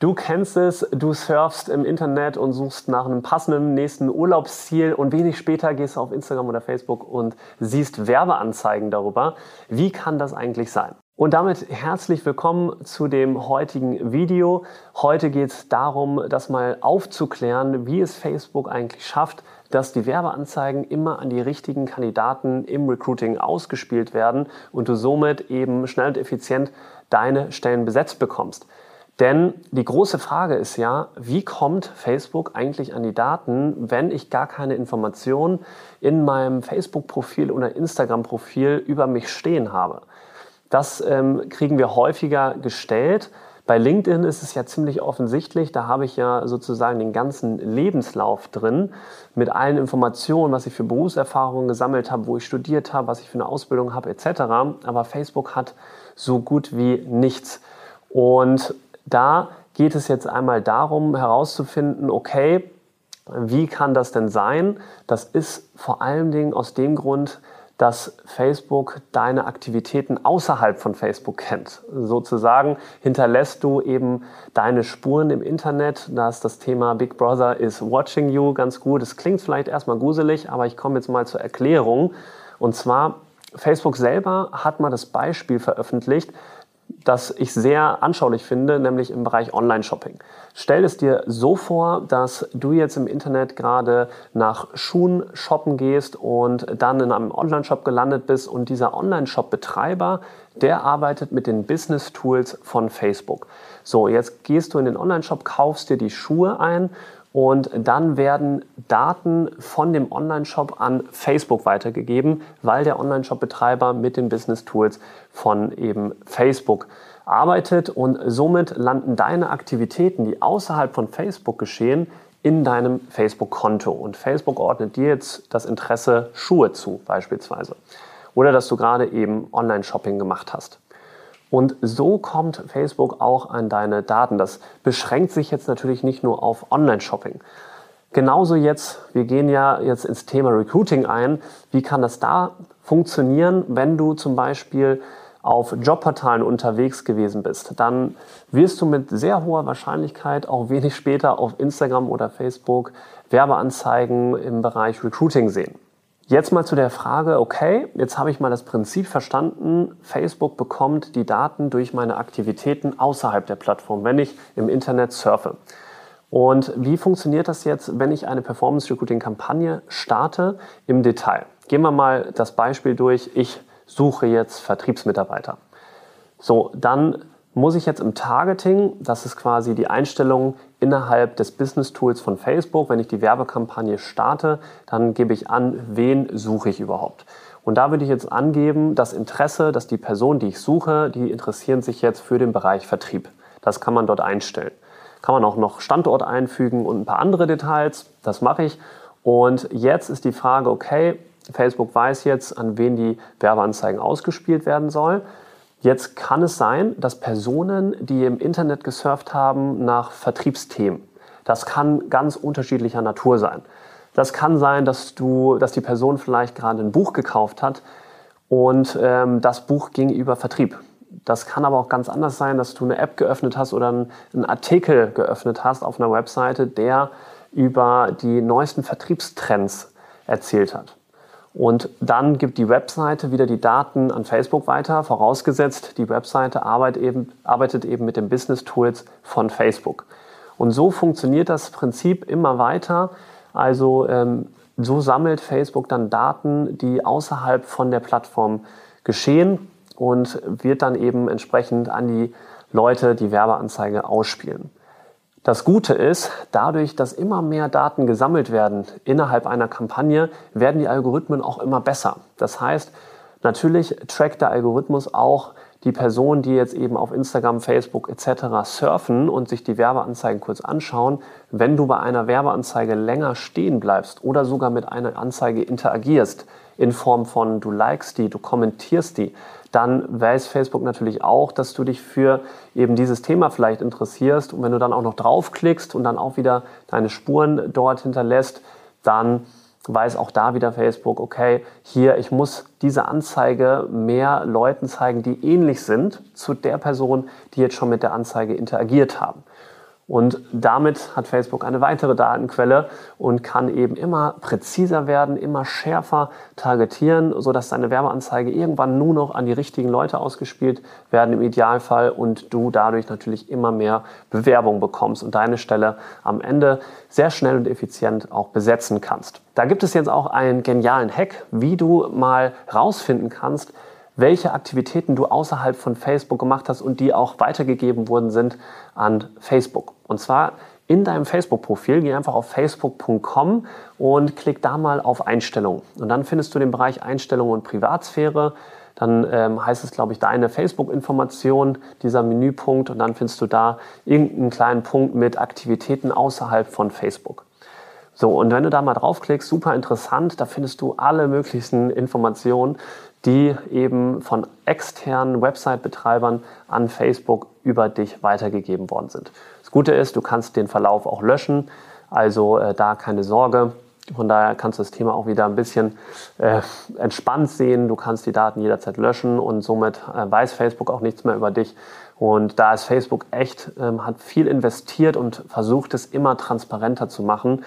Du kennst es, du surfst im Internet und suchst nach einem passenden nächsten Urlaubsziel und wenig später gehst du auf Instagram oder Facebook und siehst Werbeanzeigen darüber. Wie kann das eigentlich sein? Und damit herzlich willkommen zu dem heutigen Video. Heute geht es darum, das mal aufzuklären, wie es Facebook eigentlich schafft, dass die Werbeanzeigen immer an die richtigen Kandidaten im Recruiting ausgespielt werden und du somit eben schnell und effizient deine Stellen besetzt bekommst. Denn die große Frage ist ja, wie kommt Facebook eigentlich an die Daten, wenn ich gar keine Informationen in meinem Facebook-Profil oder Instagram-Profil über mich stehen habe? Das ähm, kriegen wir häufiger gestellt. Bei LinkedIn ist es ja ziemlich offensichtlich. Da habe ich ja sozusagen den ganzen Lebenslauf drin mit allen Informationen, was ich für Berufserfahrungen gesammelt habe, wo ich studiert habe, was ich für eine Ausbildung habe etc. Aber Facebook hat so gut wie nichts. Und da geht es jetzt einmal darum herauszufinden, okay, wie kann das denn sein? Das ist vor allen Dingen aus dem Grund, dass Facebook deine Aktivitäten außerhalb von Facebook kennt. Sozusagen hinterlässt du eben deine Spuren im Internet. Da ist das Thema Big Brother is watching you ganz gut. Es klingt vielleicht erstmal gruselig, aber ich komme jetzt mal zur Erklärung. Und zwar, Facebook selber hat mal das Beispiel veröffentlicht, das ich sehr anschaulich finde, nämlich im Bereich Online-Shopping. Stell es dir so vor, dass du jetzt im Internet gerade nach Schuhen shoppen gehst und dann in einem Online-Shop gelandet bist und dieser Online-Shop-Betreiber, der arbeitet mit den Business-Tools von Facebook. So, jetzt gehst du in den Online-Shop, kaufst dir die Schuhe ein und dann werden Daten von dem Online-Shop an Facebook weitergegeben, weil der Online-Shop-Betreiber mit den Business-Tools von eben Facebook arbeitet und somit landen deine Aktivitäten, die außerhalb von Facebook geschehen, in deinem Facebook-Konto. Und Facebook ordnet dir jetzt das Interesse Schuhe zu, beispielsweise. Oder dass du gerade eben Online-Shopping gemacht hast. Und so kommt Facebook auch an deine Daten. Das beschränkt sich jetzt natürlich nicht nur auf Online-Shopping. Genauso jetzt, wir gehen ja jetzt ins Thema Recruiting ein. Wie kann das da funktionieren, wenn du zum Beispiel auf Jobportalen unterwegs gewesen bist? Dann wirst du mit sehr hoher Wahrscheinlichkeit auch wenig später auf Instagram oder Facebook Werbeanzeigen im Bereich Recruiting sehen. Jetzt mal zu der Frage, okay, jetzt habe ich mal das Prinzip verstanden, Facebook bekommt die Daten durch meine Aktivitäten außerhalb der Plattform, wenn ich im Internet surfe. Und wie funktioniert das jetzt, wenn ich eine Performance Recruiting Kampagne starte im Detail? Gehen wir mal das Beispiel durch. Ich suche jetzt Vertriebsmitarbeiter. So, dann muss ich jetzt im Targeting, das ist quasi die Einstellung innerhalb des Business Tools von Facebook, wenn ich die Werbekampagne starte, dann gebe ich an, wen suche ich überhaupt. Und da würde ich jetzt angeben, das Interesse, dass die Person, die ich suche, die interessieren sich jetzt für den Bereich Vertrieb. Das kann man dort einstellen. Kann man auch noch Standort einfügen und ein paar andere Details. Das mache ich. Und jetzt ist die Frage, okay, Facebook weiß jetzt, an wen die Werbeanzeigen ausgespielt werden soll. Jetzt kann es sein, dass Personen, die im Internet gesurft haben nach Vertriebsthemen, das kann ganz unterschiedlicher Natur sein. Das kann sein, dass, du, dass die Person vielleicht gerade ein Buch gekauft hat und ähm, das Buch ging über Vertrieb. Das kann aber auch ganz anders sein, dass du eine App geöffnet hast oder einen Artikel geöffnet hast auf einer Webseite, der über die neuesten Vertriebstrends erzählt hat. Und dann gibt die Webseite wieder die Daten an Facebook weiter, vorausgesetzt, die Webseite arbeitet eben, arbeitet eben mit den Business Tools von Facebook. Und so funktioniert das Prinzip immer weiter. Also ähm, so sammelt Facebook dann Daten, die außerhalb von der Plattform geschehen und wird dann eben entsprechend an die Leute die Werbeanzeige ausspielen. Das Gute ist, dadurch, dass immer mehr Daten gesammelt werden innerhalb einer Kampagne, werden die Algorithmen auch immer besser. Das heißt, Natürlich trackt der Algorithmus auch die Personen, die jetzt eben auf Instagram, Facebook etc. surfen und sich die Werbeanzeigen kurz anschauen, wenn du bei einer Werbeanzeige länger stehen bleibst oder sogar mit einer Anzeige interagierst, in Form von du likest die, du kommentierst die, dann weiß Facebook natürlich auch, dass du dich für eben dieses Thema vielleicht interessierst. Und wenn du dann auch noch draufklickst und dann auch wieder deine Spuren dort hinterlässt, dann weiß auch da wieder Facebook, okay, hier, ich muss diese Anzeige mehr Leuten zeigen, die ähnlich sind zu der Person, die jetzt schon mit der Anzeige interagiert haben. Und damit hat Facebook eine weitere Datenquelle und kann eben immer präziser werden, immer schärfer targetieren, sodass deine Werbeanzeige irgendwann nur noch an die richtigen Leute ausgespielt werden im Idealfall und du dadurch natürlich immer mehr Bewerbung bekommst und deine Stelle am Ende sehr schnell und effizient auch besetzen kannst. Da gibt es jetzt auch einen genialen Hack, wie du mal rausfinden kannst, welche Aktivitäten du außerhalb von Facebook gemacht hast und die auch weitergegeben worden sind an Facebook. Und zwar in deinem Facebook-Profil, geh einfach auf facebook.com und klick da mal auf Einstellungen. Und dann findest du den Bereich Einstellungen und Privatsphäre. Dann ähm, heißt es, glaube ich, deine Facebook-Information, dieser Menüpunkt. Und dann findest du da irgendeinen kleinen Punkt mit Aktivitäten außerhalb von Facebook. So, und wenn du da mal draufklickst, super interessant, da findest du alle möglichen Informationen die eben von externen Website-Betreibern an Facebook über dich weitergegeben worden sind. Das Gute ist, du kannst den Verlauf auch löschen, also äh, da keine Sorge. Von daher kannst du das Thema auch wieder ein bisschen äh, entspannt sehen. Du kannst die Daten jederzeit löschen und somit äh, weiß Facebook auch nichts mehr über dich. Und da ist Facebook echt, ähm, hat viel investiert und versucht es immer transparenter zu machen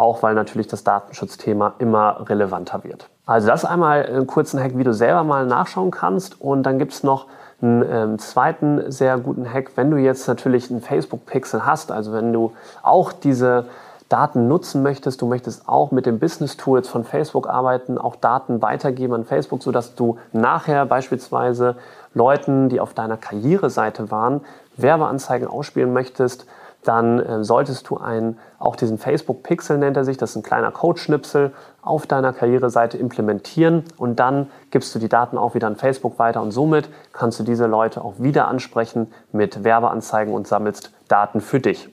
auch weil natürlich das Datenschutzthema immer relevanter wird. Also das einmal einen kurzen Hack, wie du selber mal nachschauen kannst. Und dann gibt es noch einen ähm, zweiten sehr guten Hack, wenn du jetzt natürlich einen Facebook-Pixel hast, also wenn du auch diese Daten nutzen möchtest, du möchtest auch mit den Business Tools von Facebook arbeiten, auch Daten weitergeben an Facebook, sodass du nachher beispielsweise Leuten, die auf deiner Karriereseite waren, Werbeanzeigen ausspielen möchtest dann äh, solltest du einen, auch diesen Facebook Pixel nennt er sich, das ist ein kleiner Codeschnipsel, auf deiner Karriereseite implementieren und dann gibst du die Daten auch wieder an Facebook weiter und somit kannst du diese Leute auch wieder ansprechen mit Werbeanzeigen und sammelst Daten für dich.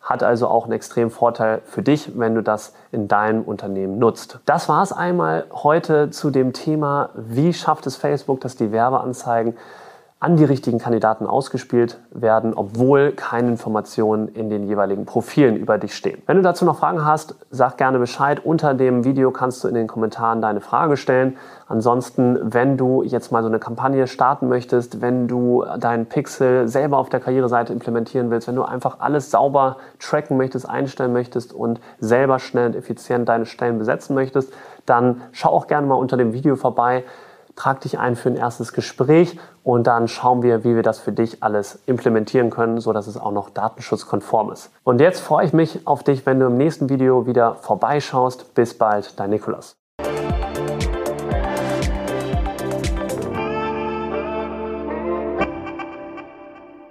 Hat also auch einen extremen Vorteil für dich, wenn du das in deinem Unternehmen nutzt. Das war es einmal heute zu dem Thema, wie schafft es Facebook, dass die Werbeanzeigen an die richtigen Kandidaten ausgespielt werden, obwohl keine Informationen in den jeweiligen Profilen über dich stehen. Wenn du dazu noch Fragen hast, sag gerne Bescheid. Unter dem Video kannst du in den Kommentaren deine Frage stellen. Ansonsten, wenn du jetzt mal so eine Kampagne starten möchtest, wenn du deinen Pixel selber auf der Karriereseite implementieren willst, wenn du einfach alles sauber tracken möchtest, einstellen möchtest und selber schnell und effizient deine Stellen besetzen möchtest, dann schau auch gerne mal unter dem Video vorbei trag dich ein für ein erstes Gespräch und dann schauen wir, wie wir das für dich alles implementieren können, sodass es auch noch datenschutzkonform ist. Und jetzt freue ich mich auf dich, wenn du im nächsten Video wieder vorbeischaust. Bis bald, dein Nikolas.